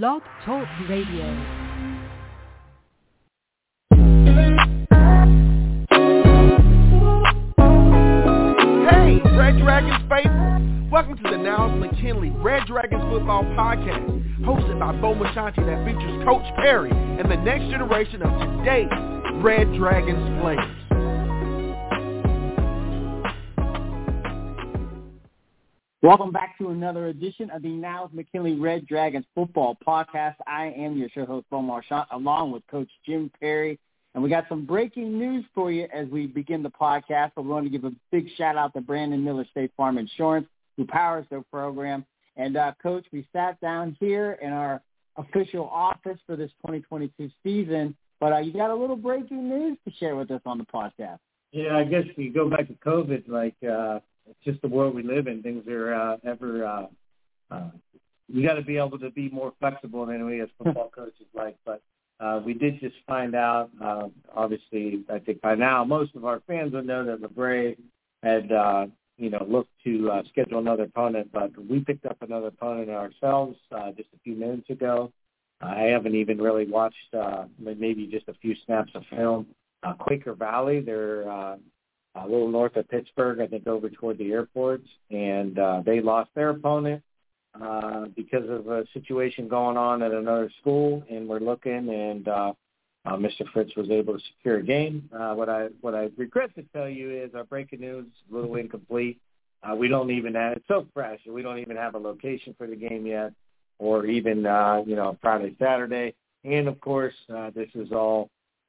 Blog Talk Radio. Hey, Red Dragons faithful. Welcome to the Niles McKinley Red Dragons Football Podcast, hosted by Bo Machanti that features Coach Parry and the next generation of today's Red Dragons players. Welcome back to another edition of the Niles McKinley Red Dragons Football Podcast. I am your show host, Bo Marchant, along with Coach Jim Parry. And we got some breaking news for you as we begin the podcast. But we want to give a big shout out to Brandon Miller State Farm Insurance, who powers their program. And uh, Coach, we sat down here in our official office for this 2022 season. But uh, you got a little breaking news to share with us on the podcast. Yeah, I guess if you go back to COVID, like uh, it's just the world we live in. Things are uh, ever. Uh, uh, you got to be able to be more flexible than we as football coaches like. But uh, we did just find out. Uh, obviously, I think by now most of our fans would know that LaBrae had, uh, you know, looked to uh, schedule another opponent, but we picked up another opponent ourselves uh, just a few minutes ago. I haven't even really watched uh, maybe just a few snaps of film. Uh, Quaker Valley, they're uh, a little north of Pittsburgh, I think over toward the airports, and uh, they lost their opponent uh, because of a situation going on at another school, and we're looking, and uh, uh, Mr. Fritz was able to secure a game. Uh, what I what I regret to tell you is our breaking news is a little incomplete. Uh, we don't even have it's so fresh. We don't even have a location for the game yet, or even uh, you know Friday Saturday. And of course, uh, this is all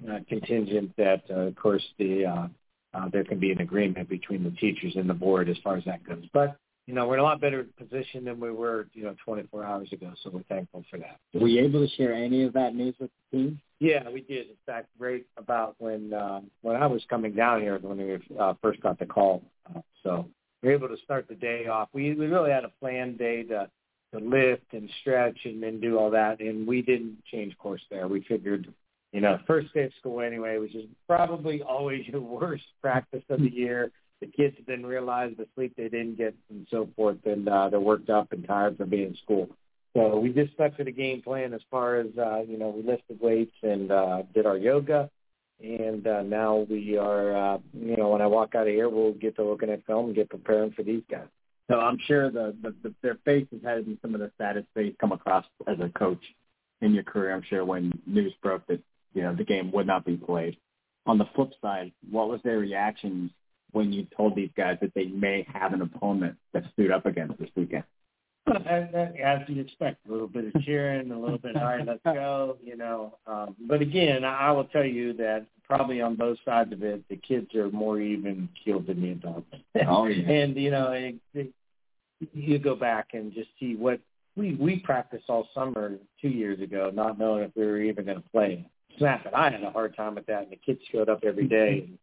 uh, contingent that, uh, of course, the uh, uh, there can be an agreement between the teachers and the board as far as that goes. But you know, we're in a lot better position than we were, you know, 24 hours ago. So we're thankful for that. Were you able to share any of that news with the team? Yeah, we did. In fact, right about when uh, when I was coming down here when we uh, first got the call. Uh, so we were able to start the day off. We we really had a planned day to to lift and stretch and then do all that, and we didn't change course there. We figured you know, first day of school anyway, which is probably always your worst practice of the year. The kids didn't realize the sleep they didn't get and so forth, and uh, they're worked up and tired from being in school. So we just stuck to the game plan as far as, uh, you know, we lifted weights and uh, did our yoga. And uh, now we are, uh, you know, when I walk out of here, we'll get to looking at film and get preparing for these guys. So I'm sure the, the, the their faces had some of the saddest faces come across as a coach in your career. I'm sure when news broke that you know the game would not be played. On the flip side, what was their reactions when you told these guys that they may have an opponent that stood up against this weekend? As you expect, a little bit of cheering, a little bit, all right, let's go, you know. Um, but again, I will tell you that probably on both sides of it, the kids are more even keeled than the adults. Oh, yeah. and you know, it, it, you go back and just see what we we practiced all summer two years ago, not knowing if we were even going to play snap it. I had a hard time with that, and the kids showed up every day and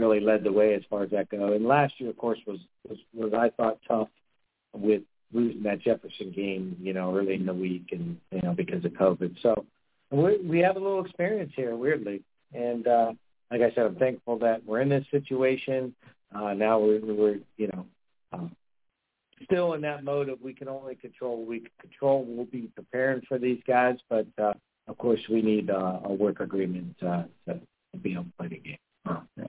really led the way as far as that go. And last year, of course, was was, was I thought tough with losing that Jefferson game, you know, early in the week, and you know because of COVID. So we we have a little experience here, weirdly, and uh, like I said, I'm thankful that we're in this situation. Uh, now we're, we're you know. Uh, Still in that mode of we can only control what we can control. We'll be preparing for these guys, but uh, of course, we need uh, a work agreement uh, to be able to play the game.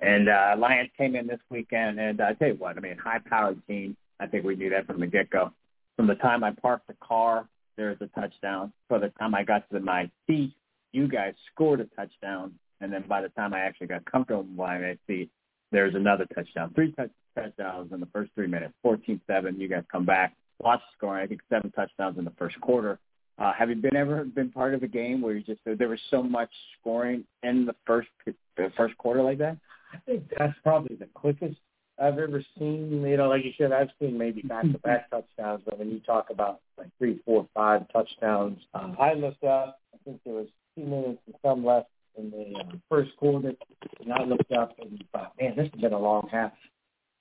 And uh, Alliance came in this weekend, and I tell you what, I mean, high-powered team. I think we knew that from the get-go. From the time I parked the car, there's a touchdown. By the time I got to my seat, you guys scored a touchdown, and then by the time I actually got comfortable in my seat, there's another touchdown. Three touch- touchdowns in the first three minutes. 14-7, you guys come back. Lots of scoring. I think seven touchdowns in the first quarter. Uh, have you been ever been part of a game where you just there was so much scoring in the first the first quarter like that? I think that's probably the quickest I've ever seen. You know, like you said, I've seen maybe back to back touchdowns, but when you talk about like three, four, five touchdowns, uh, I looked up. I think there was two minutes and some left in the uh, first quarter, and I looked up and thought, man, this has been a long half.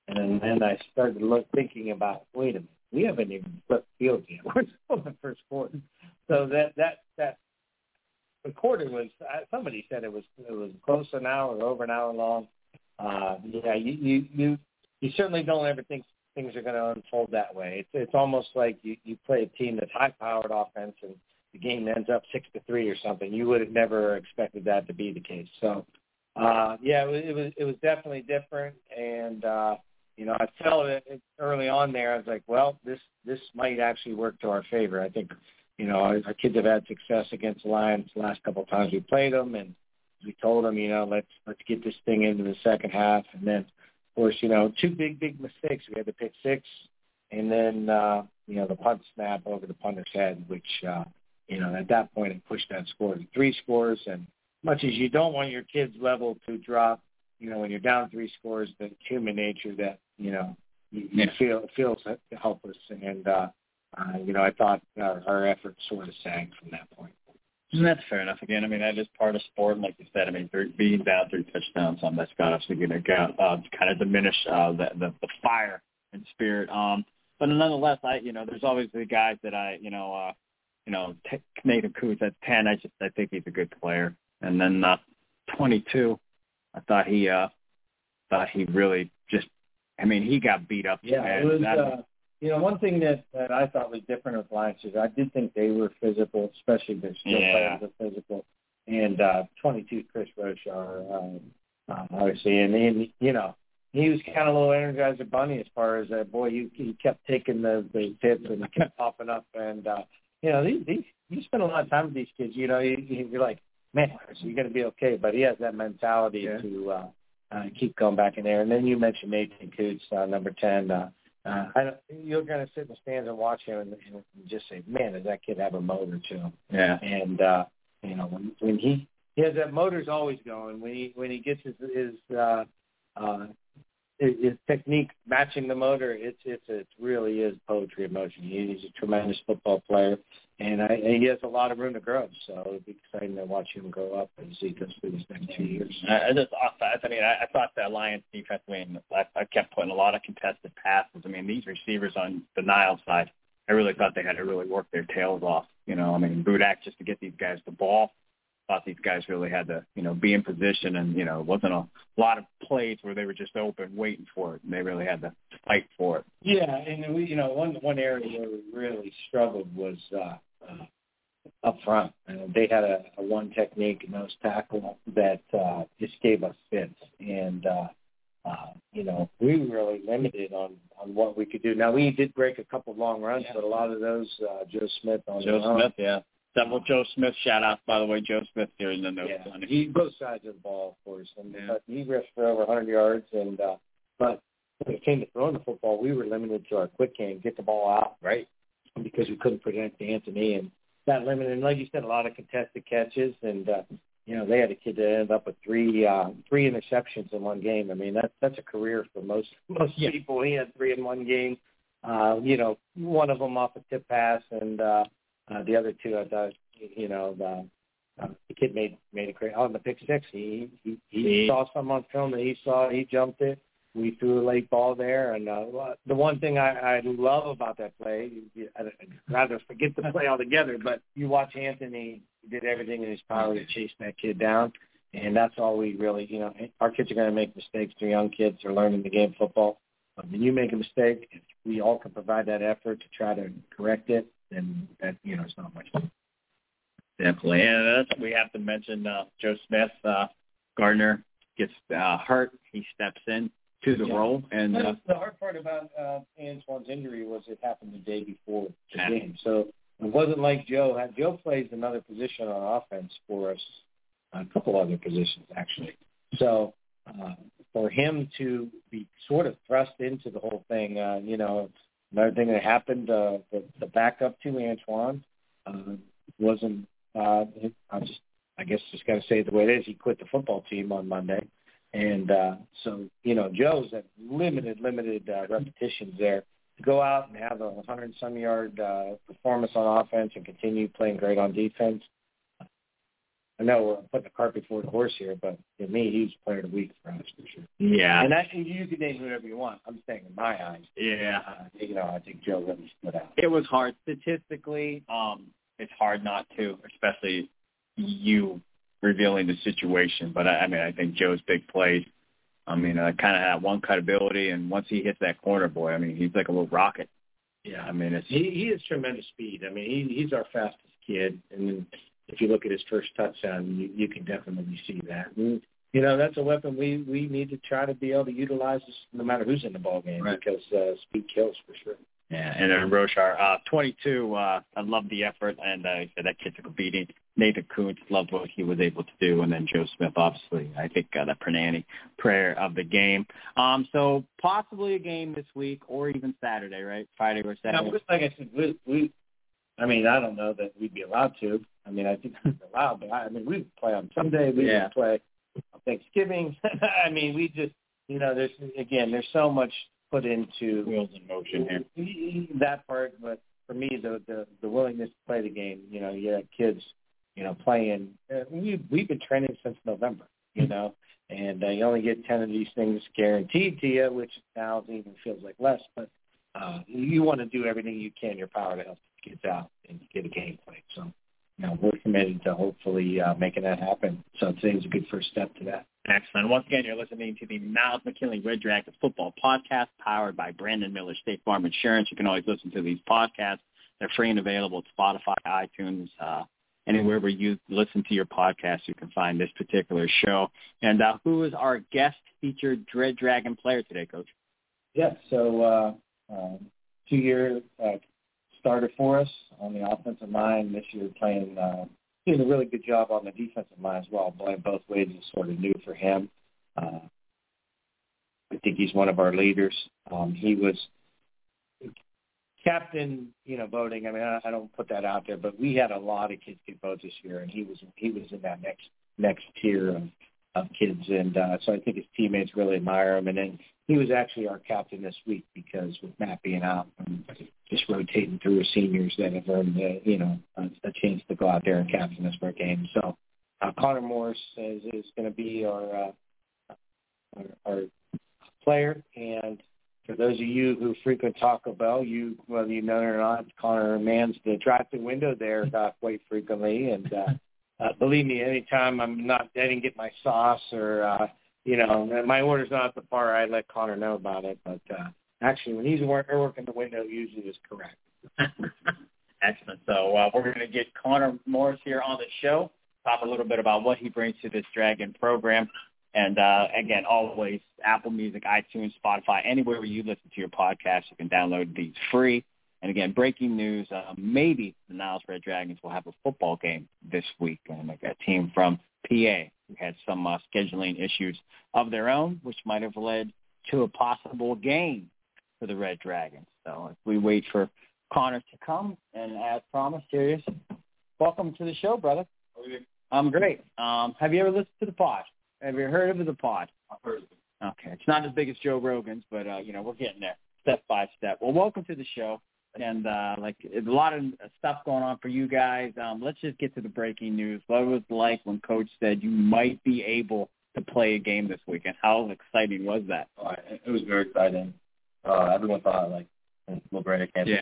And then I started look, thinking about, wait a minute, we haven't even flipped field yet. We're still in the first quarter. So that that that the quarter was somebody said it was it was close to an hour over an hour long. Uh, yeah, you you you you certainly don't ever think things are going to unfold that way. It's it's almost like you you play a team that's high powered offense and the game ends up six to three or something. You would have never expected that to be the case. So, uh, yeah, it was, it was it was definitely different, and uh, you know, I felt it early on there. I was like, well, this this might actually work to our favor. I think, you know, our, our kids have had success against Alliance the last couple of times we played them, and we told them, you know, let's let's get this thing into the second half, and then, of course, you know, two big big mistakes. We had the pick six, and then uh, you know the punt snap over the punter's head, which uh, you know at that point it pushed that score to three scores. And much as you don't want your kids' level to drop, you know when you're down three scores, the human nature that you know you, you feel feels helpless. And uh, uh, you know I thought our, our efforts sort of sank from that point. And that's fair enough. Again, I mean, that is part of sport. And like you said, I mean, being down three touchdowns on that's got obviously going to uh, kind of diminish uh, the, the the fire and spirit. Um, but nonetheless, I you know, there's always the guys that I you know, uh, you know, t- Nathan Coots at ten. I just I think he's a good player. And then uh, 22, I thought he uh, thought he really just. I mean, he got beat up. Yeah, it was. Uh, you know, one thing that that I thought was different with Alliance is I did think they were physical, especially their skill yeah. players are physical. And uh, 22, Chris Roche are um, uh, obviously, and, and you know, he was kind of a little energizer bunny as far as that. Boy, he, he kept taking the the tips and he kept popping up, and uh, you know, these, these you spend a lot of time with these kids. You know, you, you're like, man, so you're going to be okay. But he has that mentality yeah. to uh, uh, keep going back in there. And then you mentioned Nathan Coots, uh, number ten. Uh, uh, I, you're going to sit in the stands and watch him and, and just say, man, does that kid have a motor to him? Yeah. And uh, you know, when when he he has that motor's always going. When he when he gets his his uh, uh, his technique matching the motor, it's it's it really is poetry in motion. He's a tremendous football player, and, I, and he has a lot of room to grow. So it'll be exciting to watch him grow up as he goes through these next two years. I, just I mean I, I thought the Alliance defense. I mean I, I kept putting a lot of contested passes. I mean these receivers on the Nile side, I really thought they had to really work their tails off. You know, I mean Budak just to get these guys the ball thought these guys really had to, you know, be in position and, you know, it wasn't a lot of plays where they were just open waiting for it. And they really had to fight for it. Yeah, and we, you know, one one area where we really struggled was uh, uh up front. Uh, they had a, a one technique nose tackle that uh, just gave us fits, and uh, uh, you know we were really limited on on what we could do. Now we did break a couple long runs, yeah. but a lot of those uh, Joe Smith on Joe Smith, yeah, Several Joe Smith shout outs, by the way. Joe Smith here in the notes yeah. on it. He both sides of the ball, of course. And yeah. but he rushed for over 100 yards. And uh, but when it came to throwing the football, we were limited to our quick game, get the ball out, right? Because we couldn't protect Anthony, and that limited. And like you said, a lot of contested catches, and uh, you know they had a kid that ended up with three uh, three interceptions in one game. I mean that's that's a career for most most yeah. people. He had three in one game. Uh, you know, one of them off a tip pass, and uh, uh, the other two, I thought, you know, the, uh, the kid made made a great on the pick six. He he, he saw some on film that he saw. He jumped it. We threw a late ball there, and uh, the one thing I, I love about that play, I'd rather forget the play altogether, but you watch Anthony did everything in his power to chase that kid down, and that's all we really, you know, our kids are going to make mistakes. They're young kids; they're learning the game of football. When you make a mistake, if we all can provide that effort to try to correct it, then that you know it's not much. Definitely, and that's, we have to mention uh, Joe Smith. Uh, Gardner gets uh, hurt. He steps in to the yeah. role, and uh, the hard part about uh, Antoine's injury was it happened the day before the yeah. game, so it wasn't like Joe. Had Joe plays another position on offense for us, a couple other positions actually. So uh, for him to be sort of thrust into the whole thing, uh, you know, Another thing that happened, uh, the, the backup to Antoine uh, wasn't. Uh, I just, I guess, just got to say it the way it is. He quit the football team on Monday, and uh, so you know, Joe's at limited, limited uh, repetitions there. To go out and have a 100 some yard uh, performance on offense and continue playing great on defense, I know we're putting the cart before the horse here, but to me, he's player of the week for us for sure. Yeah, and I, you can name whoever you want. I'm saying in my eyes. Yeah, uh, you know, I think Joe really stood out. It was hard statistically. Um, it's hard not to, especially you revealing the situation. But I, I mean, I think Joe's big plays. I mean, uh, kind of had one cut ability, and once he hits that corner, boy, I mean, he's like a little rocket. Yeah, I mean, it's he he has tremendous speed. I mean, he he's our fastest kid. And then if you look at his first touchdown, you, you can definitely see that. And, you know, that's a weapon we we need to try to be able to utilize no matter who's in the ball game Right. because uh, speed kills for sure. Yeah, and then Roshar, uh, 22. Uh, I love the effort, and uh, that kid took a beating. Nathan Kuntz loved what he was able to do, and then Joe Smith, obviously, I think uh, the Pernani prayer of the game. Um, so possibly a game this week, or even Saturday, right? Friday or Saturday. we- like I said, we, we, I mean, I don't know that we'd be allowed to. I mean, I think we'd allowed, but I, I mean, we play on Sunday. We Yeah. play on Thanksgiving. I mean, we just, you know, there's again, there's so much put into Wheels in motion here. that part. But for me, the the the willingness to play the game, you know, you have kids, you know, playing. Uh, we we've been training since November, you know, and uh, you only get ten of these things guaranteed to you, which now even feels like less, but uh, you want to do everything you can in your power to help the kids out and get a game plan. So, you know, we're committed to hopefully uh, making that happen. So today today's a good first step to that. Excellent. Once again, you're listening to the Niles McKinley Red Dragons Football Podcast, powered by Brandon Miller State Farm Insurance. You can always listen to these podcasts. They're free and available at Spotify, iTunes, uh, anywhere where you listen to your podcast. You can find this particular show. And uh, who is our guest featured Red Dragon player today, Coach? Yeah, so uh, um, two-year uh, starter for us on the offensive line. This year playing, uh, doing a really good job on the defensive line as well. Playing both ways is sort of new for him. Uh, I think he's one of our leaders. Um, he was captain, you know, voting. I mean, I, I don't put that out there, but we had a lot of kids get votes this year, and he was he was in that next next tier of of kids, and uh, so I think his teammates really admire him. And then he was actually our captain this week because with Matt being out, and just rotating through his seniors that have earned the, you know a, a chance to go out there and captain us for a game. So uh, Connor Morris is, is going to be our, uh, our our player, and for those of you who frequent Taco Bell, you whether you know it or not, Connor mans the drive-through window there uh, quite frequently, and uh, uh, believe me, anytime I'm not, I didn't get my sauce or, uh, you know, my order's not at the bar, I let Connor know about it. But uh, actually, when he's work, working the window, usually is correct. Excellent. So uh, we're going to get Connor Morris here on the show, talk a little bit about what he brings to this Dragon program. And uh, again, always Apple Music, iTunes, Spotify, anywhere where you listen to your podcast, you can download these free. And again, breaking news, uh, maybe the Niles Red Dragons will have a football game this week. And like a team from PA who had some uh, scheduling issues of their own, which might have led to a possible game for the Red Dragons. So if we wait for Connor to come, and as promised, is. Welcome to the show, brother. I'm great. Um, have you ever listened to the pod? Have you heard of the pod? I've heard of it. Okay, it's not as big as Joe Rogan's, but uh, you know we're getting there, step by step. Well, welcome to the show, and uh, like a lot of stuff going on for you guys. Um, let's just get to the breaking news. What was it like when Coach said you might be able to play a game this weekend? How exciting was that? Oh, it was very exciting. Uh, everyone thought like LeBron can't. Yeah.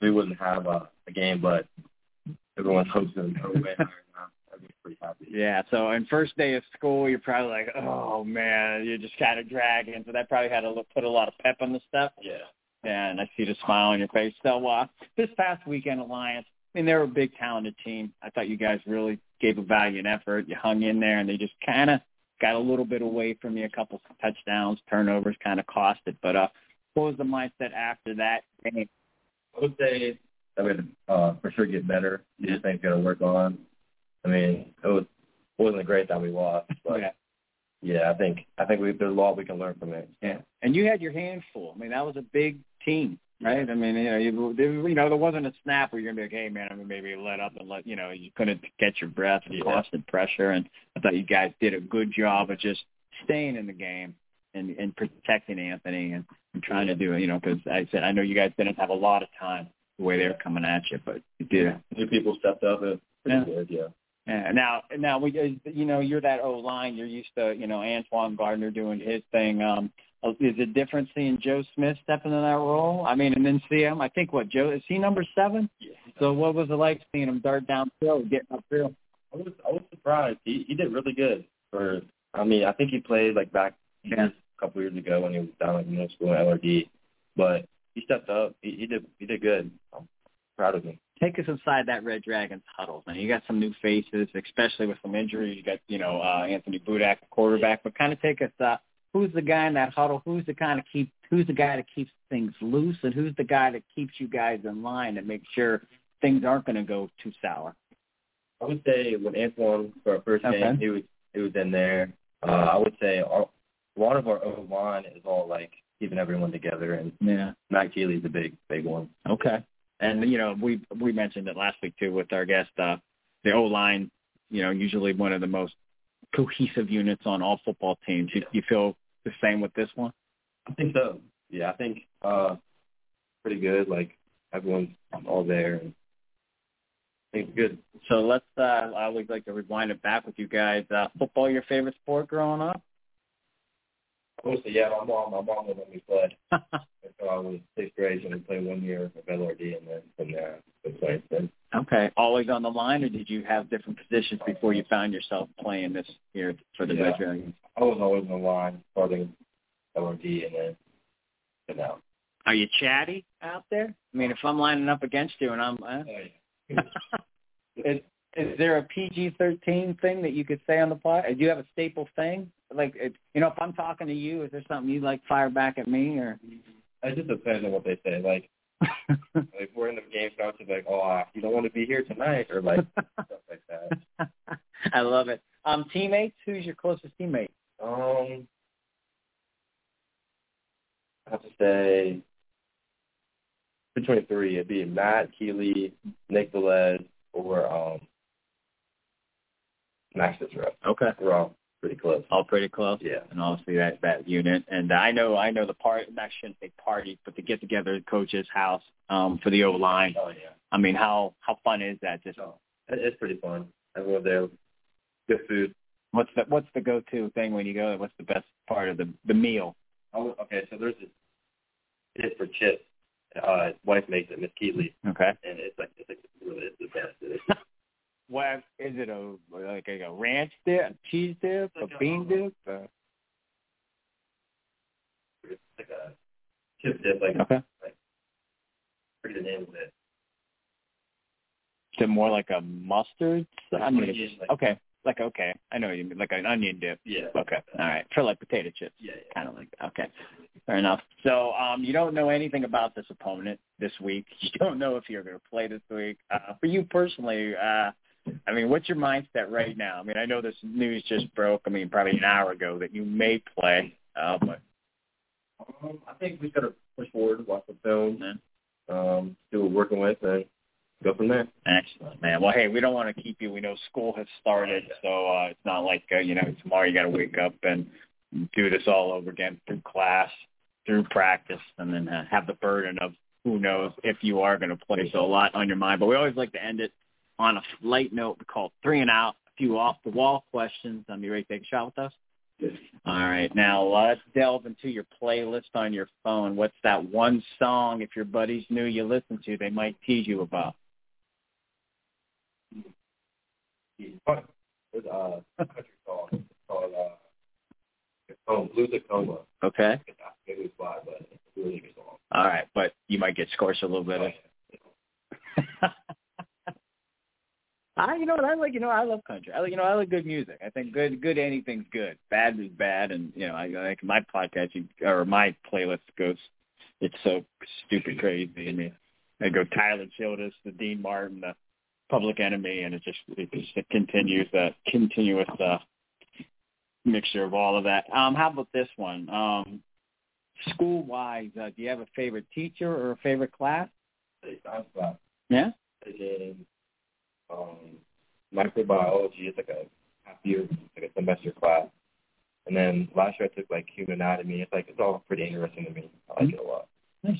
We wouldn't have a, a game, but everyone's hoping to win. Everyone's pretty happy. Yeah. So, in first day of school, you're probably like, oh man, you're just kind of dragging. So that probably had to look, put a lot of pep on the stuff. Yeah. And I see the smile on your face. So uh, this past weekend, Alliance, I mean, they're a big, talented team. I thought you guys really gave a valiant effort. You hung in there, and they just kind of got a little bit away from you. A couple touchdowns, turnovers kind of cost it. But uh, what was the mindset after that game? I would say that would uh, for sure get better. You just think got to work on. I mean, it was it wasn't great that we lost, but Yeah. yeah, I think I think we there's a lot we can learn from it. Yeah, and you had your hands full. I mean, that was a big team, right? I mean, you know, you, you know, there wasn't a snap where you're gonna be like, hey, man, I'm gonna maybe let up and let you know, you couldn't catch your breath and Yeah. constant pressure. And I thought you guys did a good job of just staying in the game and and protecting Anthony and, and trying to do it. You know, because I said I know you guys didn't have a lot of time the way they were coming at you, but you did. New people stepped up. Pretty Yeah. good. Yeah. Yeah. Now, now we, you know, you're that O line. You're used to, you know, Antoine Gardner doing his thing. Um, is it different seeing Joe Smith stepping in that role? I mean, and then see him. I think what Joe is he number seven? Yeah. So what was it like seeing him dart downfield, getting upfield? I was I was surprised. He he did really good for. I mean, I think he played like back Yeah. a couple years ago when he was down in middle school at LRD, but he stepped up. He, he did he did good. I'm proud of him. Take us inside that Red Dragons huddle. Now you got some new faces, especially with some injuries. You got you know uh, Anthony Budak, quarterback, but kind of take us. Uh, who's the guy in that huddle? Who's the kind of keep? Who's the guy that keeps things loose, and who's the guy that keeps you guys in line and make sure things aren't going to go too sour? I would say when Antoine for our first Okay. game, he was he was in there. Uh, I would say our, a lot of our O line is all like keeping everyone together, and Yeah. Matt Keeley's a big big one. Okay. And you know, we we mentioned it last week too with our guest. Uh, the O line, you know, usually one of the most cohesive units on all football teams. You, you feel the same with this one? I think so. Yeah, I think uh, pretty good. Like everyone's all there. And I think it's good. So let's. Uh, I always like to rewind it back with you guys. Uh, football, your favorite sport growing up? Mostly, yeah. My mom, my mom would let me play. So I was sixth grade, and we played one year of LRD, and then from there, I playing since. okay. Always on the line, or did you have different positions before you found yourself playing this year for the Yeah. Red Dragons? I was always on the line, starting LRD, and then and now. Are you chatty out there? I mean, if I'm lining up against you and I'm, uh, is, is there a PG-13 thing that you could say on the pod? Do you have a staple thing? Like, it, you know, if I'm talking to you, is there something you like fire back at me or? It just depends on what they say. Like, like if we're in the game, starts with like, oh, you don't want to be here tonight, or like stuff like that. I love it. Um, teammates, who's your closest teammate? Um, I have to say between three, it'd be Matt Keeley, Nick Velez, or um, Max Cicero. Okay. We're all pretty close. All pretty close. Yeah. And obviously that that unit. And I know I know the part. I shouldn't say party, but the get together at coach's house um, for the O line. Oh yeah. I mean, how how fun is that? Just it, it's pretty fun. Everyone there, good food. What's the what's the go to thing when you go? there? What's the best part of the the meal? Oh, okay, so there's this dip for chips. Uh, wife makes it, Miss Keeley, Okay. and it's like it's like really it's the best. What is it? A like a ranch dip, a cheese dip, a Like a- bean dip? Uh, it's like a chip dip, like okay. forget the name of it. Is it more like a mustard? I mean, it's- Onion, like- okay, like okay, I know what you mean, like an onion dip. Yeah. Okay, all right, for like potato chips. Yeah, yeah. kind of like. Okay, fair enough. So um, you don't know anything about this opponent this week. You don't know if you're going to play this week. Uh, for you personally, uh, I mean, what's your mindset right now? I mean, I know this news just broke. I mean, probably an hour ago that you may play, uh, but Um, I think we gotta push forward, watch the film, Yeah. um, see what we're working with, and go from there. excellent, man. Well, hey, we don't want to keep you. We know school has started, so uh, it's not like uh, you know tomorrow you got to wake up and do this all over again through class, through practice, and then uh, have the burden of who knows if you are going to play. So a lot on your mind. But we always like to end it on a light note. We call it three and out. A few off the wall questions. Um, you ready to take a shot with us? All right, now let's delve into your playlist on your phone. What's that one song if your buddies knew you listened to, they might tease you about? Fun. There's uh, a country song it's called uh, it's called Blue Tacoma. Okay. Not maybe why, but it's a really good song. All right, but you might get scorched a little bit. I, you know what I like. You know, I love country. I like, you know, I like good music. I think good, good anything's good. Bad is bad, and you know, I like my podcast you- or my playlist goes. It's so stupid crazy. I mean, I go Tyler Childers, the Dean Martin, the Public Enemy, and it just it just it continues that continuous uh, mixture of all of that. Um, how about this one? Um, school wise, uh, do you have a favorite teacher or a favorite class? It's not about Yeah. taking um, microbiology. It's like a half year, like a semester class. And then last year I took like human anatomy. It's like it's all pretty interesting to me. I like it a lot.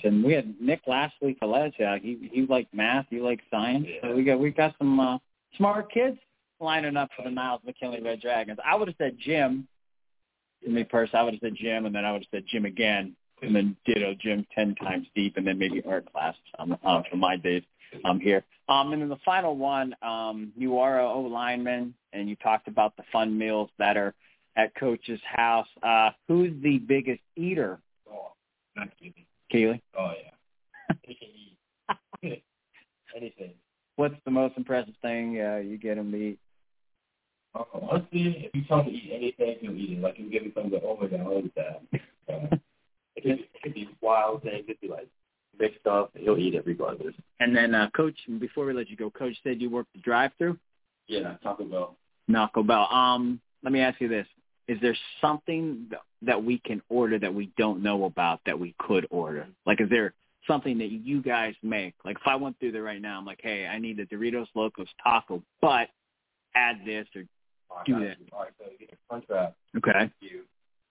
And we had Nick last week. Velez, yeah, he he liked math. You like science. Yeah. So we got we got some uh, smart kids lining up for the Niles McKinley Red Dragons. I would have said Jim. Me personally, I would have said Jim, and then I would have said Jim again, and then ditto Jim ten times deep, and then maybe art class um, uh, for my days um, here. Um, and then the final one, um, you are a O lineman, and you talked about the fun meals that are at Coach's house. Uh, who's the biggest eater, Oh, not kidding. Keeley? Oh yeah. He can eat anything. what's the most impressive thing uh, you get him to eat? Uh, honestly, if you tell him to eat anything, he'll eat it. Like he'll give me something. My god, I like that. Uh, it, could, it could be wild things. It could be like big stuff. He'll eat it regardless. And then, uh, Coach, before we let you go, Coach said you worked the drive-through. Yeah, Taco Bell. Taco Bell. Um, let me ask you this: Is there something that we can order that we don't know about that we could order? Like, is there something that you guys make? Like, if I went through there right now, I'm like, hey, I need the Doritos Locos Taco, but add this or Oh, Do that. All right, so you get a crunch wrap. okay. You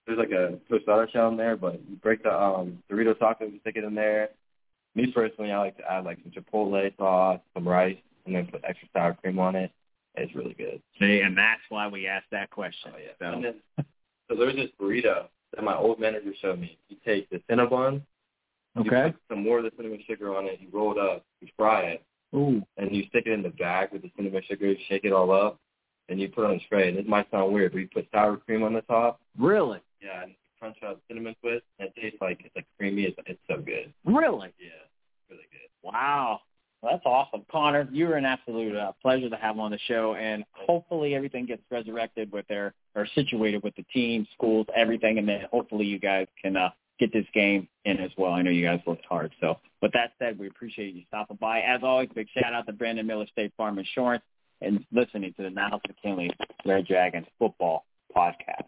there's like a tostada shell in there, but you break the um Dorito taco, you stick it in there. Me personally, I like to add like some chipotle sauce, some rice, and then put extra sour cream on it. It's really good. See, and that's why we asked that question. Oh yeah. So, And then so there's this burrito that my old manager showed me. You take the Cinnabon, you put some more of the cinnamon sugar on it, you roll it up, you fry it, Ooh. and you stick it in the bag with the cinnamon sugar, you shake it all up, and you put it on a tray. And this might sound weird, but you put sour cream on the top. Really? Yeah, and you crunch up cinnamon twist, and it tastes like it's like creamy. It's, it's so good. Really? Yeah, really good. Wow. That's awesome. Connor, you were an absolute uh, pleasure to have on the show, and hopefully everything gets resurrected with their, or situated with the team, schools, everything, and then hopefully you guys can uh, get this game in as well. I know you guys worked hard. So with that said, we appreciate you stopping by. As always, big shout out to Brandon Miller State Farm Insurance and listening to the Niles McKinley Red Dragons football podcast.